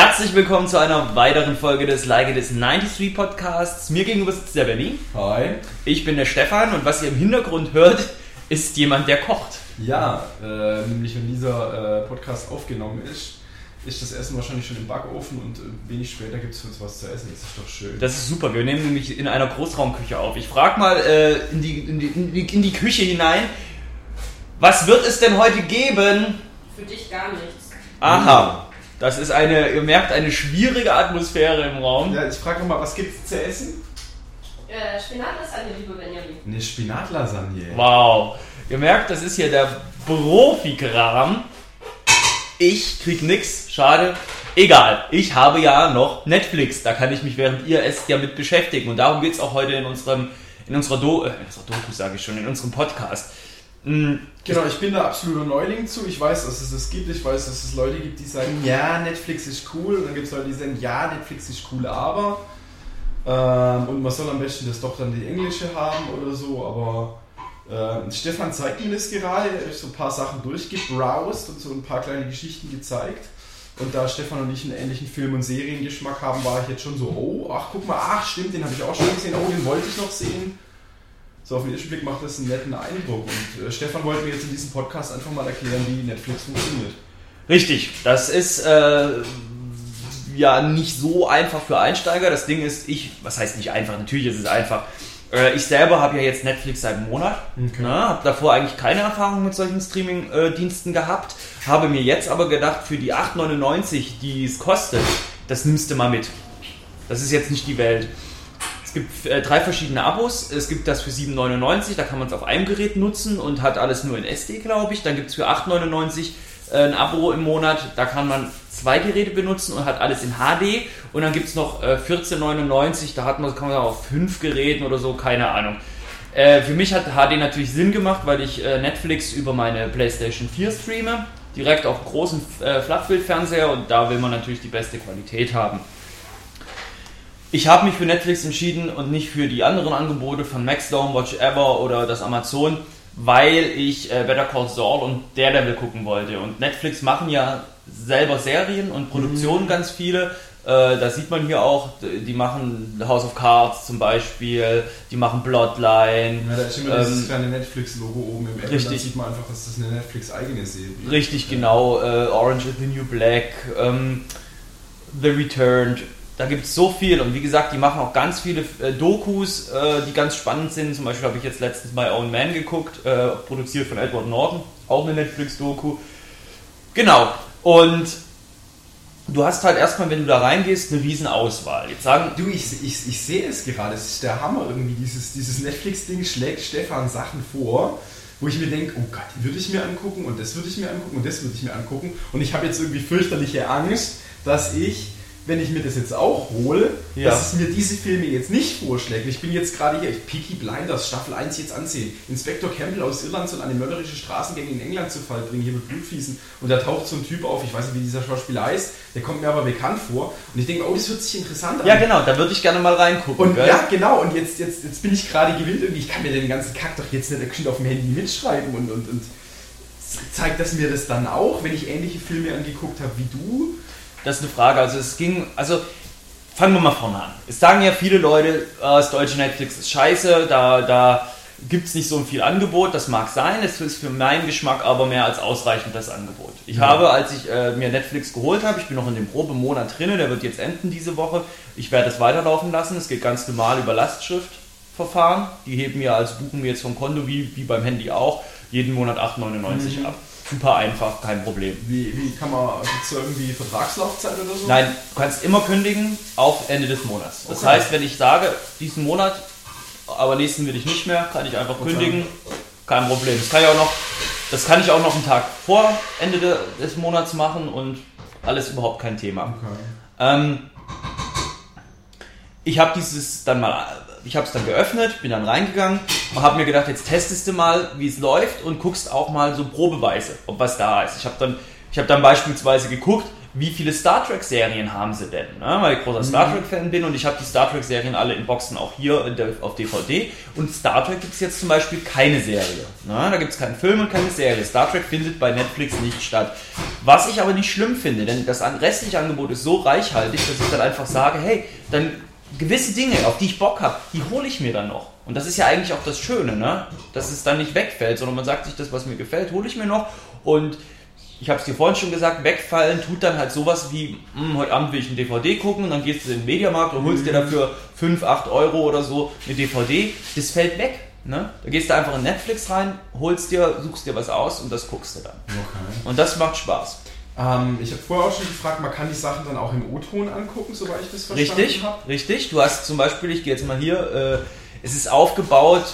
Herzlich willkommen zu einer weiteren Folge des Like It Is 93 Podcasts. Mir gegenüber sitzt der Benny. Hi. Ich bin der Stefan und was ihr im Hintergrund hört, ist jemand, der kocht. Ja, äh, nämlich wenn dieser äh, Podcast aufgenommen ist, ist das Essen wahrscheinlich schon im Backofen und äh, wenig später gibt es für uns was zu essen. Das ist doch schön. Das ist super. Wir nehmen nämlich in einer Großraumküche auf. Ich frage mal äh, in, die, in, die, in, die, in die Küche hinein, was wird es denn heute geben? Für dich gar nichts. Aha. Das ist eine, ihr merkt, eine schwierige Atmosphäre im Raum. Ja, ich frage nochmal, was gibt es zu essen? Äh, Spinatlasagne, liebe Benjamin. Eine Spinatlasagne. Wow. Ihr merkt, das ist hier der Profikram. Ich krieg nix, schade. Egal, ich habe ja noch Netflix. Da kann ich mich während ihr esst ja mit beschäftigen. Und darum geht's auch heute in unserem, in unserer, Do äh, in unserer Doku, sage ich schon, in unserem Podcast. Mhm. Genau, ich bin da absoluter Neuling zu. Ich weiß, dass es das gibt. Ich weiß, dass es Leute gibt, die sagen, ja, Netflix ist cool. Und dann gibt es Leute, die sagen, ja, Netflix ist cool, aber. Ähm, und man soll am besten das doch dann die englische haben oder so. Aber äh, Stefan zeigt mir das gerade. Er hat so ein paar Sachen durchgebrowst und so ein paar kleine Geschichten gezeigt. Und da Stefan und ich einen ähnlichen Film- und Seriengeschmack haben, war ich jetzt schon so, oh, ach, guck mal, ach, stimmt, den habe ich auch schon gesehen. Oh, den wollte ich noch sehen so auf den ersten Blick macht das einen netten Eindruck. Und äh, Stefan wollte mir jetzt in diesem Podcast einfach mal erklären, wie Netflix funktioniert. Richtig, das ist äh, ja nicht so einfach für Einsteiger. Das Ding ist, ich, was heißt nicht einfach? Natürlich ist es einfach. Äh, ich selber habe ja jetzt Netflix seit einem Monat. Okay. Ne, habe davor eigentlich keine Erfahrung mit solchen Streaming-Diensten gehabt. Habe mir jetzt aber gedacht, für die 8,99, die es kostet, das nimmst du mal mit. Das ist jetzt nicht die Welt. Es gibt äh, drei verschiedene Abos. Es gibt das für 7,99, da kann man es auf einem Gerät nutzen und hat alles nur in SD, glaube ich. Dann gibt es für 8,99 äh, ein Abo im Monat, da kann man zwei Geräte benutzen und hat alles in HD. Und dann gibt es noch äh, 14,99, da hat man, kann man auf fünf Geräten oder so, keine Ahnung. Äh, für mich hat HD natürlich Sinn gemacht, weil ich äh, Netflix über meine PlayStation 4 streame, direkt auf großen äh, Flachbildfernseher und da will man natürlich die beste Qualität haben. Ich habe mich für Netflix entschieden und nicht für die anderen Angebote von Maxdome, Watch Ever oder das Amazon, weil ich äh, Better Call Saul und Daredevil gucken wollte. Und Netflix machen ja selber Serien und Produktionen mhm. ganz viele. Äh, da sieht man hier auch, die machen House of Cards zum Beispiel, die machen Bloodline. Ja, da ist immer ähm, dieses kleine Netflix-Logo oben im Eck. Richtig. Da sieht man einfach, dass das eine Netflix-eigene Serie ist. Richtig, genau. Äh, Orange is the New Black, ähm, The Returned da gibt es so viel und wie gesagt, die machen auch ganz viele äh, Dokus, äh, die ganz spannend sind. Zum Beispiel habe ich jetzt letztens bei Own Man geguckt, äh, produziert von Edward Norton, auch eine Netflix-Doku. Genau. Und du hast halt erstmal, wenn du da reingehst, eine riesen Auswahl. Jetzt sagen, du, ich, ich, ich sehe es gerade, es ist der Hammer irgendwie. Dieses, dieses Netflix-Ding schlägt Stefan Sachen vor wo ich mir denke, oh Gott, die würde ich mir angucken und das würde ich mir angucken und das würde ich mir angucken. Und ich habe jetzt irgendwie fürchterliche Angst, dass ich wenn ich mir das jetzt auch hole, ja. dass es mir diese Filme jetzt nicht vorschlägt. Ich bin jetzt gerade hier, ich Peaky Blinders, Staffel 1 jetzt ansehen. Inspektor Campbell aus Irland soll eine mörderische Straßengänge in England zu Fall bringen, hier mit Blutfließen. Und da taucht so ein Typ auf, ich weiß nicht, wie dieser Schauspieler heißt, der kommt mir aber bekannt vor. Und ich denke, oh, das hört sich interessant an. Ja, genau, da würde ich gerne mal reingucken. Und gell? ja, genau, und jetzt, jetzt, jetzt bin ich gerade gewillt, irgendwie, ich kann mir den ganzen Kack doch jetzt nicht auf dem Handy mitschreiben und, und, und zeigt das mir das dann auch, wenn ich ähnliche Filme angeguckt habe wie du? Das ist eine Frage. Also es ging, also fangen wir mal vorne an. Es sagen ja viele Leute, äh, das deutsche Netflix ist scheiße, da, da gibt es nicht so viel Angebot. Das mag sein, es ist für meinen Geschmack aber mehr als ausreichend das Angebot. Ich ja. habe, als ich äh, mir Netflix geholt habe, ich bin noch in dem Probemonat drin, der wird jetzt enden diese Woche. Ich werde es weiterlaufen lassen. Es geht ganz normal über Lastschriftverfahren. Die heben mir als buchen mir jetzt vom Konto wie, wie beim Handy auch jeden Monat 8,99 mhm. ab super einfach, kein Problem. Wie, wie kann man, gibt es irgendwie Vertragslaufzeit oder so? Nein, du kannst immer kündigen auf Ende des Monats. Das okay. heißt, wenn ich sage, diesen Monat, aber nächsten will ich nicht mehr, kann ich einfach okay. kündigen, kein Problem. Das kann ich auch noch, das kann ich auch noch einen Tag vor Ende des Monats machen und alles überhaupt kein Thema. Okay. Ähm, ich habe dieses dann mal ich habe es dann geöffnet, bin dann reingegangen und habe mir gedacht, jetzt testest du mal, wie es läuft und guckst auch mal so probeweise, ob was da ist. Ich habe dann, ich dann beispielsweise geguckt, wie viele Star Trek-Serien haben sie denn? Ne? Weil ich großer Star Trek-Fan bin und ich habe die Star Trek-Serien alle in Boxen auch hier auf DVD. Und Star Trek gibt es jetzt zum Beispiel keine Serie. Ne? Da gibt es keinen Film und keine Serie. Star Trek findet bei Netflix nicht statt. Was ich aber nicht schlimm finde, denn das restliche Angebot ist so reichhaltig, dass ich dann einfach sage, hey, dann gewisse Dinge, auf die ich Bock habe, die hole ich mir dann noch. Und das ist ja eigentlich auch das Schöne, ne? dass es dann nicht wegfällt, sondern man sagt sich, das, was mir gefällt, hole ich mir noch. Und ich habe es dir vorhin schon gesagt, wegfallen tut dann halt sowas wie, hm, heute Abend will ich ein DVD gucken und dann gehst du in den Mediamarkt und holst mhm. dir dafür 5, 8 Euro oder so eine DVD. Das fällt weg. Ne? Da gehst du einfach in Netflix rein, holst dir, suchst dir was aus und das guckst du dann. Okay. Und das macht Spaß. Ähm, ich habe vorher auch schon gefragt, man kann die Sachen dann auch im O-Ton angucken, soweit ich das verstanden richtig, habe. Richtig, du hast zum Beispiel, ich gehe jetzt mal hier, äh, es ist aufgebaut,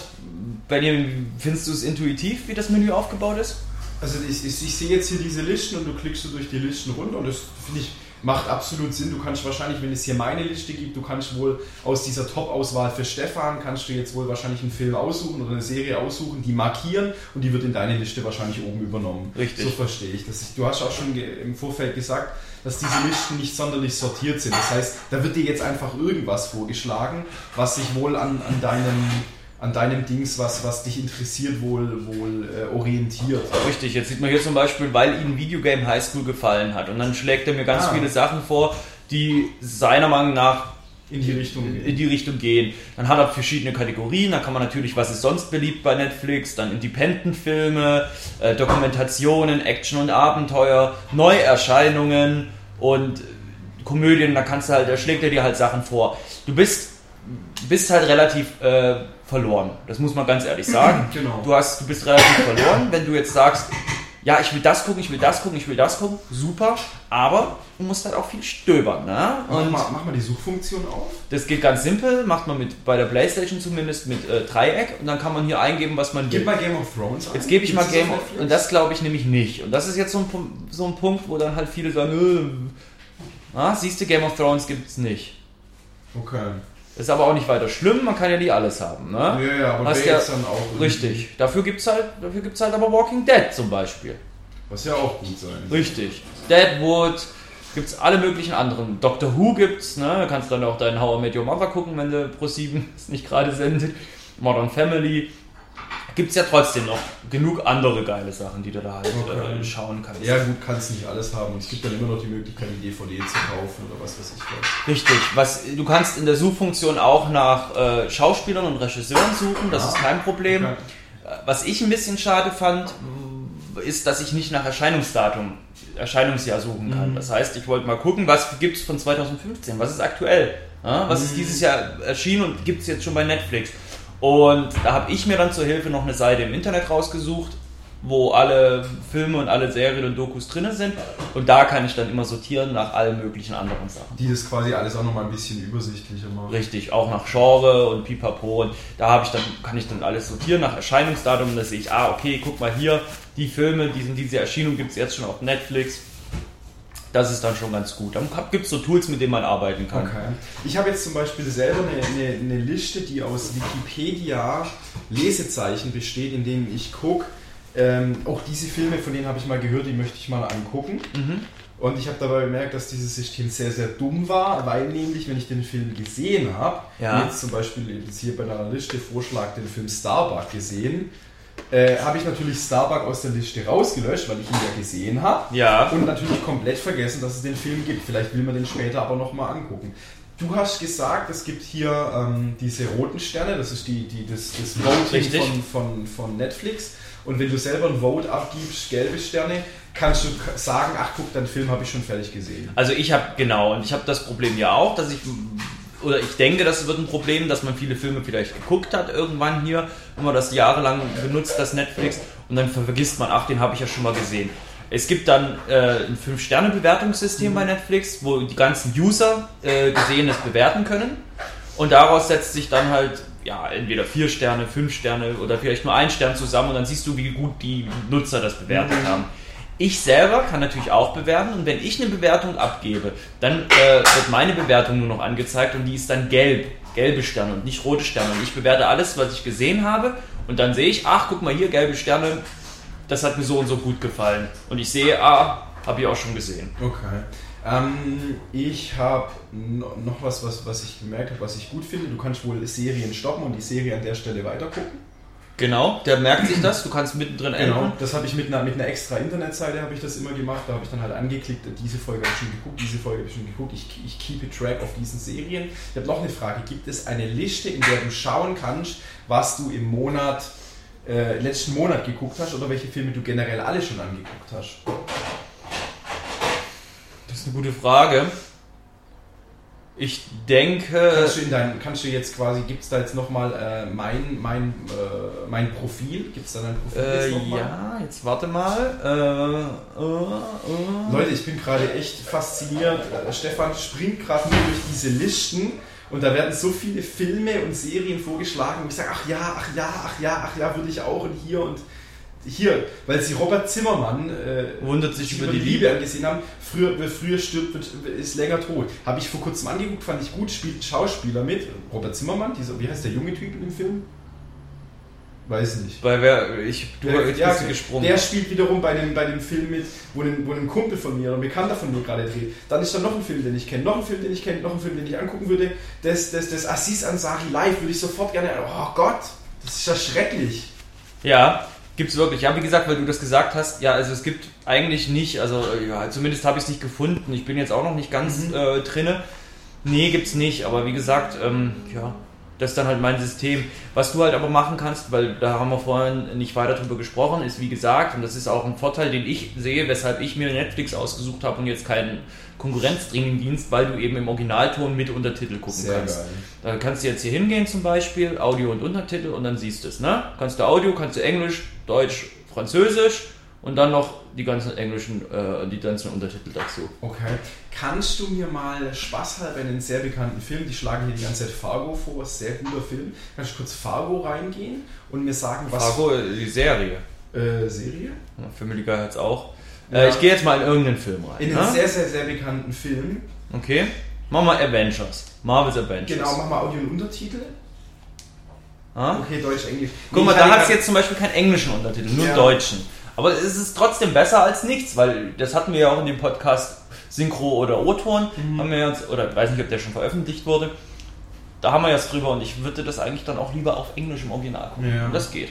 Benjamin, findest du es intuitiv, wie das Menü aufgebaut ist? Also ich, ich, ich sehe jetzt hier diese Listen und du klickst so durch die Listen runter und das finde ich macht absolut Sinn. Du kannst wahrscheinlich, wenn es hier meine Liste gibt, du kannst wohl aus dieser Top-Auswahl für Stefan, kannst du jetzt wohl wahrscheinlich einen Film aussuchen oder eine Serie aussuchen, die markieren und die wird in deine Liste wahrscheinlich oben übernommen. Richtig. So verstehe ich das. Du hast auch schon im Vorfeld gesagt, dass diese Listen nicht sonderlich sortiert sind. Das heißt, da wird dir jetzt einfach irgendwas vorgeschlagen, was sich wohl an, an deinem an deinem Dings, was, was dich interessiert, wohl, wohl äh, orientiert. Richtig, jetzt sieht man hier zum Beispiel, weil ihm Videogame High School gefallen hat. Und dann schlägt er mir ganz ah. viele Sachen vor, die seiner Meinung nach in die Richtung gehen. in die Richtung gehen. Dann hat er verschiedene Kategorien, da kann man natürlich, was ist sonst beliebt bei Netflix, dann Independent-Filme, äh, Dokumentationen, Action und Abenteuer, Neuerscheinungen und Komödien, da kannst du halt, da schlägt er dir halt Sachen vor. Du bist, bist halt relativ äh, verloren. Das muss man ganz ehrlich sagen. Genau. Du, hast, du bist relativ verloren, wenn du jetzt sagst, ja, ich will das gucken, ich will das gucken, ich will das gucken, super, aber du musst halt auch viel stöbern. Ne? Und mach, mal, mach mal die Suchfunktion auf. Das geht ganz simpel, macht man mit bei der Playstation zumindest mit äh, Dreieck und dann kann man hier eingeben, was man will. Gib mal Game of Thrones ein. Jetzt gebe ich mal Game of Thrones und das glaube ich nämlich nicht. Und das ist jetzt so ein, so ein Punkt, wo dann halt viele sagen, äh, ah, siehst du, Game of Thrones gibt es nicht. Okay. Ist aber auch nicht weiter schlimm, man kann ja nie alles haben. Ne? Ja, ja, aber Hast ja, dann auch. Richtig. Dafür gibt es halt, halt aber Walking Dead zum Beispiel. Was ja auch gut sein. Richtig. Deadwood, gibt es alle möglichen anderen. Doctor Who gibt's, ne? Du kannst dann auch deinen How I Met Your Mother gucken, wenn du Pro 7 es nicht gerade sendet. Modern Family gibt es ja trotzdem noch genug andere geile Sachen, die du da halt okay. äh, schauen kannst. Ja gut, kannst nicht alles haben und es gibt dann immer noch die Möglichkeit, die DVD zu kaufen oder was weiß ich was. Richtig, was, du kannst in der Suchfunktion auch nach äh, Schauspielern und Regisseuren suchen, das ja. ist kein Problem. Okay. Äh, was ich ein bisschen schade fand, ist, dass ich nicht nach Erscheinungsdatum, Erscheinungsjahr suchen kann. Mhm. Das heißt, ich wollte mal gucken, was gibt es von 2015, was ist aktuell, ja? was mhm. ist dieses Jahr erschienen und gibt es jetzt schon bei Netflix. Und da habe ich mir dann zur Hilfe noch eine Seite im Internet rausgesucht, wo alle Filme und alle Serien und Dokus drin sind. Und da kann ich dann immer sortieren nach allen möglichen anderen Sachen. Die das quasi alles auch nochmal ein bisschen übersichtlicher machen. Richtig, auch nach Genre und Pipapo. Und da habe ich dann, kann ich dann alles sortieren nach Erscheinungsdatum. Und da sehe ich, ah, okay, guck mal hier, die Filme, die sind diese Erscheinung gibt es jetzt schon auf Netflix das ist dann schon ganz gut. Dann gibt es so Tools, mit denen man arbeiten kann. Okay. Ich habe jetzt zum Beispiel selber eine, eine, eine, Liste, die aus Wikipedia Lesezeichen besteht, in denen ich gucke. Ähm, auch diese Filme, von denen habe ich mal gehört, die möchte ich mal angucken. Mhm. Und ich habe dabei bemerkt, dass dieses System sehr, sehr dumm war, weil nämlich, wenn ich den Film gesehen habe, ja. jetzt zum Beispiel jetzt hier bei einer Liste Vorschlag den Film Starbuck gesehen, äh, habe ich natürlich Starbuck aus der Liste rausgelöscht, weil ich ihn ja gesehen habe. Ja. Und natürlich komplett vergessen, dass es den Film gibt. Vielleicht will man den später aber nochmal angucken. Du hast gesagt, es gibt hier ähm, diese roten Sterne, das ist die, die, das, das Voting von, von, von Netflix. Und wenn du selber ein Vote abgibst, gelbe Sterne, kannst du sagen, ach guck, deinen Film habe ich schon fertig gesehen. Also ich habe, genau, und ich habe das Problem ja auch, dass ich oder ich denke, das wird ein Problem, dass man viele Filme vielleicht geguckt hat irgendwann hier, wenn man das jahrelang benutzt, das Netflix, und dann vergisst man, ach, den habe ich ja schon mal gesehen. Es gibt dann äh, ein 5-Sterne-Bewertungssystem mhm. bei Netflix, wo die ganzen User äh, Gesehenes bewerten können. Und daraus setzt sich dann halt ja, entweder 4 Sterne, 5 Sterne oder vielleicht nur ein Stern zusammen und dann siehst du, wie gut die Nutzer das bewertet mhm. haben. Ich selber kann natürlich auch bewerten und wenn ich eine Bewertung abgebe, dann äh, wird meine Bewertung nur noch angezeigt und die ist dann gelb, gelbe Sterne und nicht rote Sterne. Und ich bewerte alles, was ich gesehen habe und dann sehe ich, ach, guck mal hier, gelbe Sterne, das hat mir so und so gut gefallen. Und ich sehe, ah, habe ich auch schon gesehen. Okay. Ähm, ich habe noch was, was, was ich gemerkt habe, was ich gut finde. Du kannst wohl Serien stoppen und die Serie an der Stelle weitergucken. Genau, der merkt sich das, du kannst mittendrin enden. Genau, das habe ich mit einer, mit einer extra Internetseite habe ich das immer gemacht. Da habe ich dann halt angeklickt, diese Folge habe ich schon geguckt, diese Folge habe ich schon geguckt. Ich, ich keep track auf diesen Serien. Ich habe noch eine Frage. Gibt es eine Liste, in der du schauen kannst, was du im Monat, äh, letzten Monat geguckt hast oder welche Filme du generell alle schon angeguckt hast? Das ist eine gute Frage. Ich denke. Kannst du, in dein, kannst du jetzt quasi, gibt es da jetzt nochmal äh, mein, mein, äh, mein Profil? Gibt es da dein Profil äh, jetzt Ja, jetzt warte mal. Äh, äh, äh. Leute, ich bin gerade echt fasziniert. Stefan springt gerade nur durch diese Listen und da werden so viele Filme und Serien vorgeschlagen und ich sage, ach ja, ach ja, ach ja, ach ja, würde ich auch und hier und hier, weil sie Robert Zimmermann äh, wundert sich über, über die Liebe angesehen haben. Früher, wer früher stirbt, wird, ist länger tot. Habe ich vor kurzem angeguckt, fand ich gut, spielt Schauspieler mit. Robert Zimmermann, dieser, wie heißt der junge Typ in dem Film? Weiß nicht. Bei wer, ich, du der, ja, gesprungen. Der spielt wiederum bei dem, bei dem Film mit, wo ein, wo ein Kumpel von mir oder ein Bekannter von mir gerade dreht. Dann ist da noch ein Film, den ich kenne, noch ein Film, den ich kenne, noch ein Film, den ich angucken würde. Das, das, das Assis Ansari live würde ich sofort gerne. Oh Gott, das ist ja schrecklich. Ja, Gibt es wirklich, ja, wie gesagt, weil du das gesagt hast, ja, also es gibt eigentlich nicht, also ja, zumindest habe ich es nicht gefunden. Ich bin jetzt auch noch nicht ganz mhm. äh, drinne. Nee, gibt's nicht, aber wie gesagt, ähm, ja, das ist dann halt mein System. Was du halt aber machen kannst, weil da haben wir vorhin nicht weiter drüber gesprochen, ist wie gesagt, und das ist auch ein Vorteil, den ich sehe, weshalb ich mir Netflix ausgesucht habe und jetzt keinen Konkurrenzstreaming-Dienst, weil du eben im Originalton mit Untertitel gucken Sehr kannst. Geil. Da kannst du jetzt hier hingehen zum Beispiel, Audio und Untertitel und dann siehst du es. Ne? Kannst du Audio, kannst du Englisch, Deutsch, Französisch und dann noch die ganzen englischen, äh, die ganzen Untertitel dazu. Okay. Kannst du mir mal spaßhalber einen sehr bekannten Film, die schlagen hier die ganze Zeit Fargo vor, sehr guter Film. Kannst du kurz Fargo reingehen und mir sagen, was. Fargo, die Serie. Äh, Serie? Ja, Family Guy hat es auch. Ja. Äh, ich gehe jetzt mal in irgendeinen Film rein. In einen ne? sehr, sehr, sehr bekannten Film. Okay. Mach mal Avengers. Marvel's Avengers. Genau, mach mal Audio und Untertitel. Ah? Okay, Deutsch, Englisch. Guck nee, mal, da hat es jetzt zum Beispiel keinen englischen Untertitel, nur ja. deutschen. Aber es ist trotzdem besser als nichts, weil das hatten wir ja auch in dem Podcast Synchro oder O-Ton, mhm. haben wir jetzt, oder ich weiß nicht, ob der schon veröffentlicht wurde. Da haben wir jetzt drüber und ich würde das eigentlich dann auch lieber auf Englisch im Original gucken. Ja. Und das geht.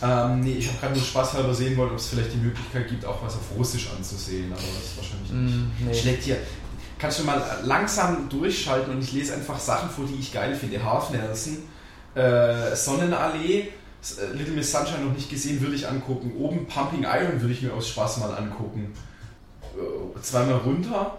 Ähm, nee, ich habe gerade nur Spaß halber sehen wollen, ob es vielleicht die Möglichkeit gibt, auch was auf Russisch anzusehen, aber das ist wahrscheinlich nicht. Mm, nee. Schlägt hier. Kannst du mal langsam durchschalten und ich lese einfach Sachen vor, die ich geil finde. Half Nelson, äh, Sonnenallee, äh, Little Miss Sunshine noch nicht gesehen, würde ich angucken. Oben Pumping Iron würde ich mir aus Spaß mal angucken. Äh, zweimal runter.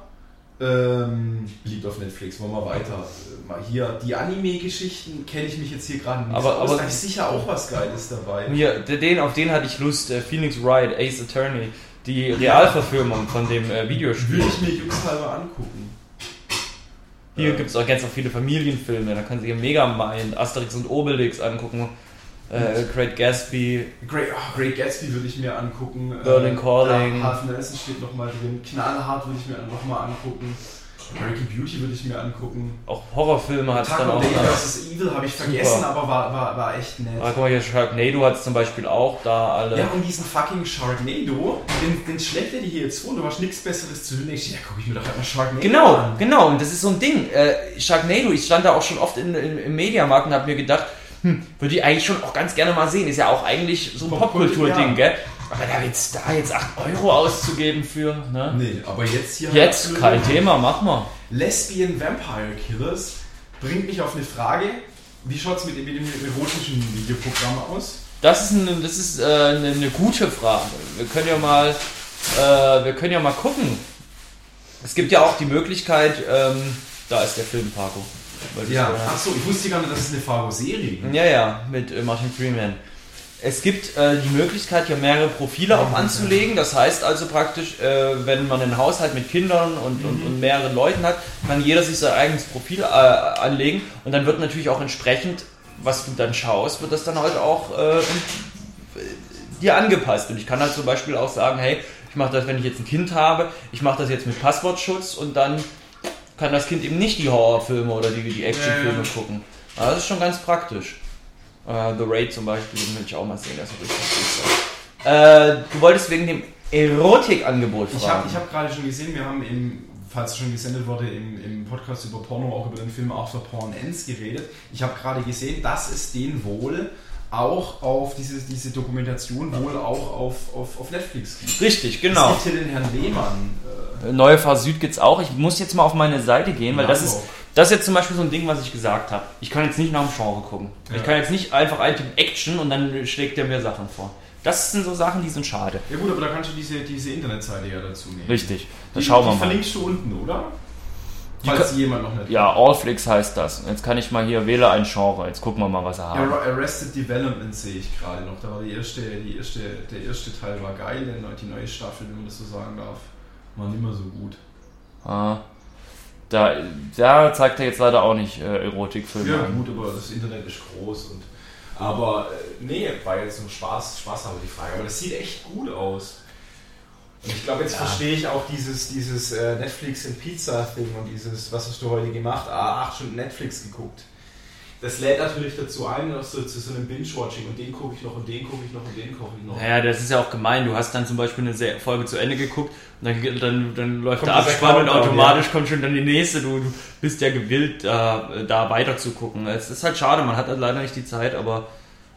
Ähm, liegt auf Netflix, wollen wir weiter. Äh, mal hier, die Anime-Geschichten kenne ich mich jetzt hier gerade nicht aber, aus. Aber da ist sicher auch was Geiles dabei. Mir, den, auf den hatte ich Lust, äh, Phoenix Wright, Ace Attorney, die Realverfilmung von dem äh, Videospiel. Würde ich mir juxhalber angucken. Hier gibt es auch ganz auch viele Familienfilme, da kann sich Megamind, Asterix und Obelix angucken. Äh, Great Gatsby. Great, oh, Great Gatsby würde ich mir angucken. Berlin äh, Calling. Half Nelson steht nochmal drin. Knallhart würde ich mir nochmal angucken. American Beauty würde ich mir angucken. Auch Horrorfilme hat es dann auch. Day vs. Evil habe ich Super. vergessen, aber war, war, war echt nett. Ah, guck mal hier, Sharknado hat es zum Beispiel auch da alle. Ja, und diesen fucking Sharknado, den, den schlägt er dir hier jetzt vor, du hast nichts Besseres zu tun. Ich ja, guck ich mir doch einmal Sharknado genau, an. Genau, genau, und das ist so ein Ding. Äh, Sharknado, ich stand da auch schon oft in, in, im Mediamarkt und habe mir gedacht, hm, würde ich eigentlich schon auch ganz gerne mal sehen. Ist ja auch eigentlich so ein Popkultur-Ding, gell? Aber da jetzt da jetzt 8 Euro auszugeben für, ne? Nee, aber jetzt hier. Jetzt kein Thema, mach mal. Lesbian Vampire Killers bringt mich auf eine Frage. Wie schaut es mit, mit dem erotischen Videoprogramm aus? Das ist, eine, das ist äh, eine, eine, gute Frage. Wir können ja mal, äh, wir können ja mal gucken. Es gibt ja auch die Möglichkeit, ähm, da ist der Film, Paco. Ja, achso, ich wusste gar nicht, dass es eine Fargo-Serie gibt. Ja, ja, mit äh, Martin Freeman. Es gibt äh, die Möglichkeit, hier mehrere Profile auch anzulegen. Das heißt also praktisch, äh, wenn man einen Haushalt mit Kindern und, mhm. und, und, mehreren Leuten hat, kann jeder sich sein eigenes Profil äh, anlegen und dann wird natürlich auch entsprechend, was du dann schaust, wird das dann halt auch äh, dir angepasst. Und ich kann halt zum Beispiel auch sagen, hey, ich mache das, wenn ich jetzt ein Kind habe, ich mache das jetzt mit Passwortschutz und dann kann das Kind eben nicht die Horrorfilme oder die, die Actionfilme ja, gucken. Aber das ist schon ganz praktisch. Uh, The Raid zum Beispiel, den will ich auch mal sehen, das ist richtig gut. Äh, du wolltest wegen dem Erotikangebot fragen. Ich habe ich hab gerade schon gesehen, wir haben im falls schon gesendet wurde, im, im Podcast über Porno auch über den Film After Porn Ends geredet. Ich habe gerade gesehen, dass es den wohl auch auf diese, diese Dokumentation wohl auch auf, auf, auf Netflix gibt. Richtig, genau. Es gibt hier den Herrn Lehmann. Äh Neue Phase Süd gibt es auch. Ich muss jetzt mal auf meine Seite gehen, weil das ist, das ist jetzt zum Beispiel so ein Ding, was ich gesagt habe. Ich kann jetzt nicht nach dem Genre gucken. Ja. Ich kann jetzt nicht einfach eintippen Action und dann schlägt der mir Sachen vor. Das sind so Sachen, die sind schade. Ja gut, aber da kannst du diese, diese Internetseite ja dazu nehmen. Richtig. Das schauen wir mal. Die verlinkst du unten, oder? Falls jemand noch nicht. Ja, Allflix heißt das. Jetzt kann ich mal hier wähle ein Genre. Jetzt gucken wir mal, was er hat. Ja, Arrested Development sehe ich gerade noch. Da war die erste, die erste, der erste Teil war geil, die neue Staffel, wenn man das so sagen darf, war nicht mehr so gut. Ah. Da, da zeigt er jetzt leider auch nicht äh, Erotikfilme. Ja, gut, aber das Internet ist groß und. Aber äh, nee, war jetzt nur Spaß, Spaß habe die Frage. Aber das sieht echt gut aus. Und ich glaube, jetzt ja. verstehe ich auch dieses, dieses äh, Netflix in Pizza-Thing und dieses, was hast du heute gemacht? Ah, acht Stunden Netflix geguckt. Das lädt natürlich dazu ein, dass du zu so einem Binge-Watching und den gucke ich noch und den gucke ich noch und den gucke ich noch. Naja, das ist ja auch gemein. Du hast dann zum Beispiel eine Folge zu Ende geguckt und dann, dann, dann läuft kommt der Abspann und automatisch ja. kommt schon dann die nächste. Du, du bist ja gewillt, da, da weiter zu gucken. Es ist halt schade, man hat halt leider nicht die Zeit, aber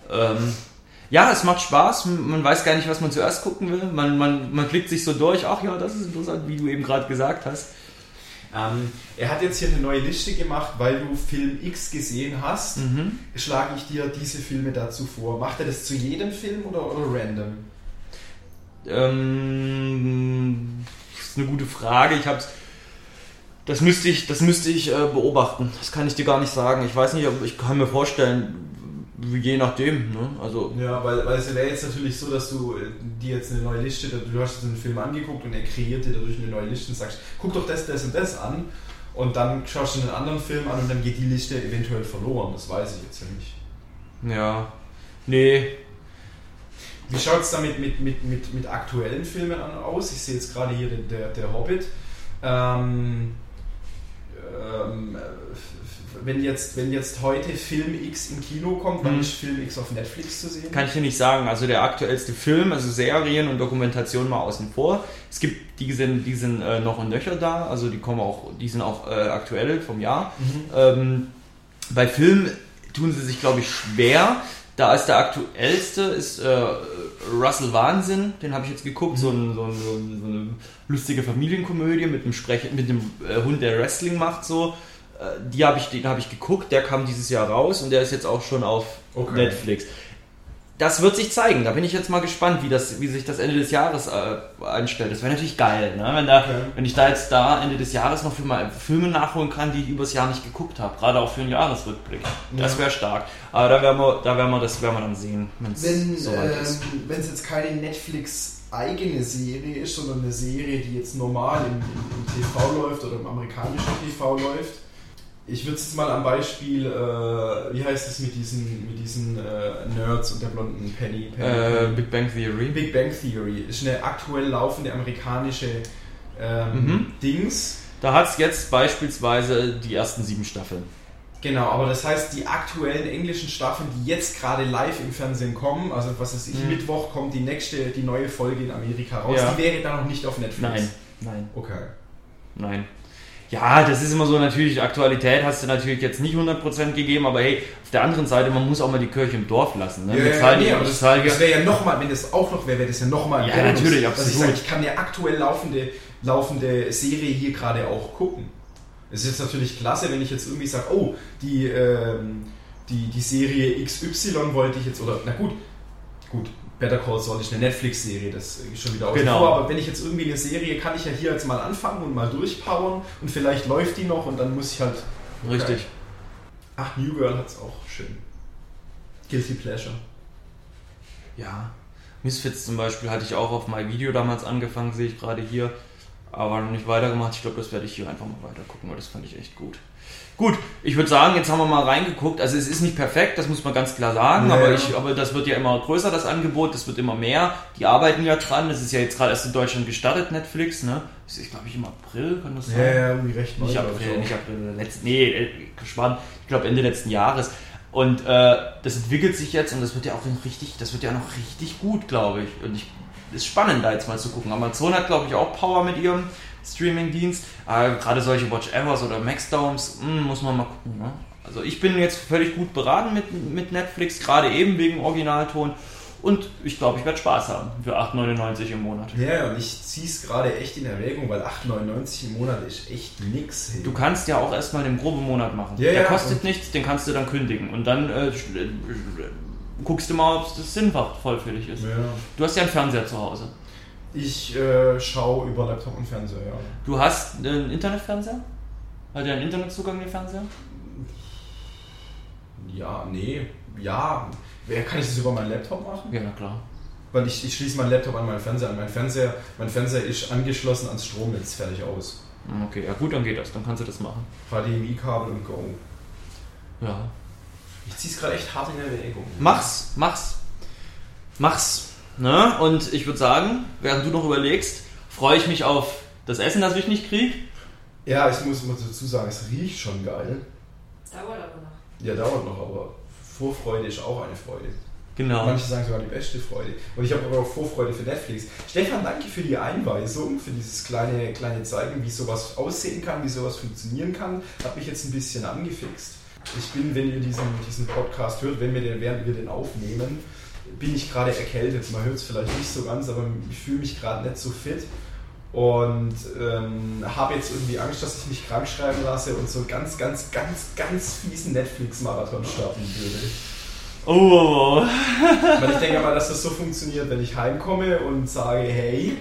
ähm, ja, es macht Spaß. Man weiß gar nicht, was man zuerst gucken will. Man, man, man klickt sich so durch. Ach ja, das ist interessant, wie du eben gerade gesagt hast. Ähm, er hat jetzt hier eine neue Liste gemacht, weil du Film X gesehen hast. Mhm. Schlage ich dir diese Filme dazu vor. Macht er das zu jedem Film oder, oder random? Ähm, das ist eine gute Frage. Ich hab's. Das müsste ich, das müsste ich äh, beobachten. Das kann ich dir gar nicht sagen. Ich weiß nicht, ob ich kann mir vorstellen, Je nachdem, ne? Also ja, weil, weil es wäre jetzt natürlich so, dass du äh, dir jetzt eine neue Liste, du hast jetzt einen Film angeguckt und er kreiert dir dadurch eine neue Liste und sagst, guck doch das, das und das an und dann schaust du einen anderen Film an und dann geht die Liste eventuell verloren. Das weiß ich jetzt ja nicht. Ja. Nee. Wie schaut es da mit, mit, mit, mit, mit aktuellen Filmen aus? Ich sehe jetzt gerade hier den, der, der Hobbit. Ähm, ähm, wenn jetzt, wenn jetzt heute Film X im Kino kommt, wann mhm. ist Film X auf Netflix zu sehen? Kann ich dir nicht sagen. Also der aktuellste Film, also Serien und Dokumentation mal außen vor. Es gibt die sind, die sind äh, noch und nöcher da, also die kommen auch, die sind auch äh, aktuell vom Jahr. Mhm. Ähm, bei Film tun sie sich, glaube ich, schwer. Da ist der aktuellste ist äh, Russell Wahnsinn, den habe ich jetzt geguckt, mhm. so, ein, so, ein, so, eine lustige Familienkomödie mit einem, Sprech mit einem äh, Hund, der Wrestling macht so. Äh, die habe ich, den habe ich geguckt, der kam dieses Jahr raus und der ist jetzt auch schon auf okay. Netflix. Das wird sich zeigen. Da bin ich jetzt mal gespannt, wie, das, wie sich das Ende des Jahres äh, einstellt. Das wäre natürlich geil, ne? wenn, da, okay. wenn ich da jetzt da Ende des Jahres noch für mal Filme nachholen kann, die ich übers Jahr nicht geguckt habe. Gerade auch für einen Jahresrückblick. Das wäre stark. Aber da werden wir, da werden wir das werden wir dann sehen, wenn's wenn es ähm, ist. Wenn es jetzt keine Netflix eigene Serie ist, sondern eine Serie, die jetzt normal im, im, im TV läuft oder im amerikanischen TV läuft, ich würde es jetzt mal am Beispiel, äh, wie heißt es mit diesen, mit diesen äh, Nerds und der blonden Penny? Penny, äh, Big Bang Theory. Big Bang Theory ist eine aktuell laufende amerikanische ähm, mhm. Dings. Da hat es jetzt beispielsweise die ersten sieben Staffeln. Genau, aber das heißt, die aktuellen englischen Staffeln, die jetzt gerade live im Fernsehen kommen, also was weiß ich, mhm. Mittwoch kommt die nächste, die neue Folge in Amerika raus, ja. die wäre dann noch nicht auf Netflix. Nein, nein. Okay. Nein. Ja, das ist immer so natürlich, Aktualität hast du natürlich jetzt nicht 100% gegeben, aber hey, auf der anderen Seite, man muss auch mal die Kirche im Dorf lassen. Ne? Ja, ja, nee, aber das, das wäre ja nochmal, wenn das auch noch wäre, wäre das ja nochmal Ja, Bonus, natürlich, absolut. ich, sage, ich kann ja aktuell laufende, laufende Serie hier gerade auch gucken. Es ist jetzt natürlich klasse, wenn ich jetzt irgendwie sage, oh, die, ähm, die, die Serie XY wollte ich jetzt, oder na gut, gut, Better Call Saul ist eine Netflix-Serie, das ist schon wieder außen genau. vor, aber wenn ich jetzt irgendwie eine Serie, kann ich ja hier jetzt mal anfangen und mal durchpowern und vielleicht läuft die noch und dann muss ich halt... Richtig. Ach, New Girl hat es auch schön. Guilty Pleasure. Ja. Misfits zum Beispiel hatte ich auch auf My Video damals angefangen, sehe ich gerade hier, aber noch nicht weitergemacht. Ich glaube, das werde ich hier einfach mal weiter gucken, weil das fand ich echt gut. Gut, ich würde sagen, jetzt haben wir mal reingeguckt. Also es ist nicht perfekt, das muss man ganz klar sagen, ja, aber, ich, aber das wird ja immer größer, das Angebot, das wird immer mehr. Die arbeiten ja dran, das ist ja jetzt gerade erst in Deutschland gestartet, Netflix, ne? Das ist, glaube ich, im April, kann das sein? Ja, ja, irgendwie recht Nicht April, nicht April, letzten, nee, äh, gespannt, ich glaube Ende letzten Jahres. Und äh, das entwickelt sich jetzt und das wird ja auch richtig, das wird ja noch richtig gut, glaube ich. Und ich ist spannend, da jetzt mal zu gucken. Amazon hat, glaube ich, auch Power mit ihrem Streaming-Dienst. Aber gerade solche Watch Evers oder Max Domes, hm, muss man mal gucken. Ne? Also ich bin jetzt völlig gut beraten mit, mit Netflix, gerade eben wegen Originalton. Und ich glaube, ich werde Spaß haben für 8,99 im Monat. Ja, und ich ziehe es gerade echt in Erwägung, weil 8,99 im Monat ist echt nix. Hey. Du kannst ja auch erstmal den Probemonat machen. Ja, Der ja, kostet nichts, den kannst du dann kündigen. Und dann äh, äh, guckst du mal, ob das sinnvoll für dich ist. Ja. Du hast ja einen Fernseher zu Hause. Ich äh, schaue über Laptop und Fernseher, ja. Du hast einen Internetfernseher? Hat der einen Internetzugang, der Fernseher? Ja, nee, ja. Wer kann ich das über meinen Laptop machen? Ja, na klar. Weil ich, ich schließe meinen Laptop an meinen Fernseher an. Mein Fernseher, mein Fernseher ist angeschlossen ans Stromnetz, fertig aus. Hm, Okay, ja gut, dann geht das. Dann kannst du das machen. HDMI-Kabel und Go. Ja. Ich ziehe es gerade echt hart in Erwägung. Mach's, mach's. Mach's. Ne? Und ich würde sagen, während du noch überlegst, freue ich mich auf das Essen, das ich nicht krieg. Ja, ich muss mal dazu sagen, es riecht schon geil. Dauert aber noch. Ja, dauert noch, aber Vorfreude ist auch eine Freude. Genau. Manche sagen sogar die beste Freude. Und ich habe aber auch Vorfreude für Netflix. Stefan, danke für die Einweisung, für dieses kleine, kleine Zeigen, wie sowas aussehen kann, wie sowas funktionieren kann. Hat mich jetzt ein bisschen angefixt. Ich bin, wenn ihr diesen, diesen Podcast hört, wenn wir den, während wir den aufnehmen, bin ich gerade erkältet. Man hört es vielleicht nicht so ganz, aber ich fühle mich gerade nicht so fit. Und ähm, habe jetzt irgendwie Angst, dass ich mich krank schreiben lasse und so ganz, ganz, ganz, ganz fiesen Netflix-Marathon starten würde. Oh, oh, oh. Weil ich denke mal, dass das so funktioniert, wenn ich heimkomme und sage, hey,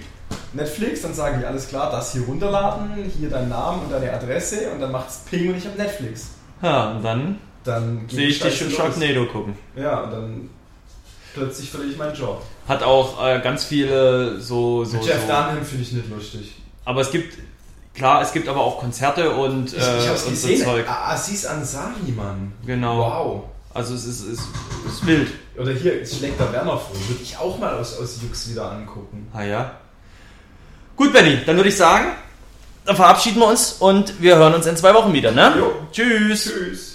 Netflix, dann sagen die, alles klar, das hier runterladen, hier dein Name und deine Adresse und dann macht's Ping und ich habe Netflix. Ja, und dann Dann sehe ich dich schon. Sharknado gucken. Ja, und dann plötzlich verliere ich meinen Job. Hat auch äh, ganz viele so. so, Jeff so. Dunham finde ich nicht lustig. Aber es gibt, klar, es gibt aber auch Konzerte und, Ich, äh, ich hab's und so. Zeug. Ah, Aziz Ansari, Mann. Genau. Wow. Also es ist, ist, ist wild. Oder hier schlägt der Werner vor. Würde ich auch mal aus, aus Jux wieder angucken. Ah ja. Gut, Benny, dann würde ich sagen, dann verabschieden wir uns und wir hören uns in zwei Wochen wieder, ne? Jo. Tschüss. Tschüss.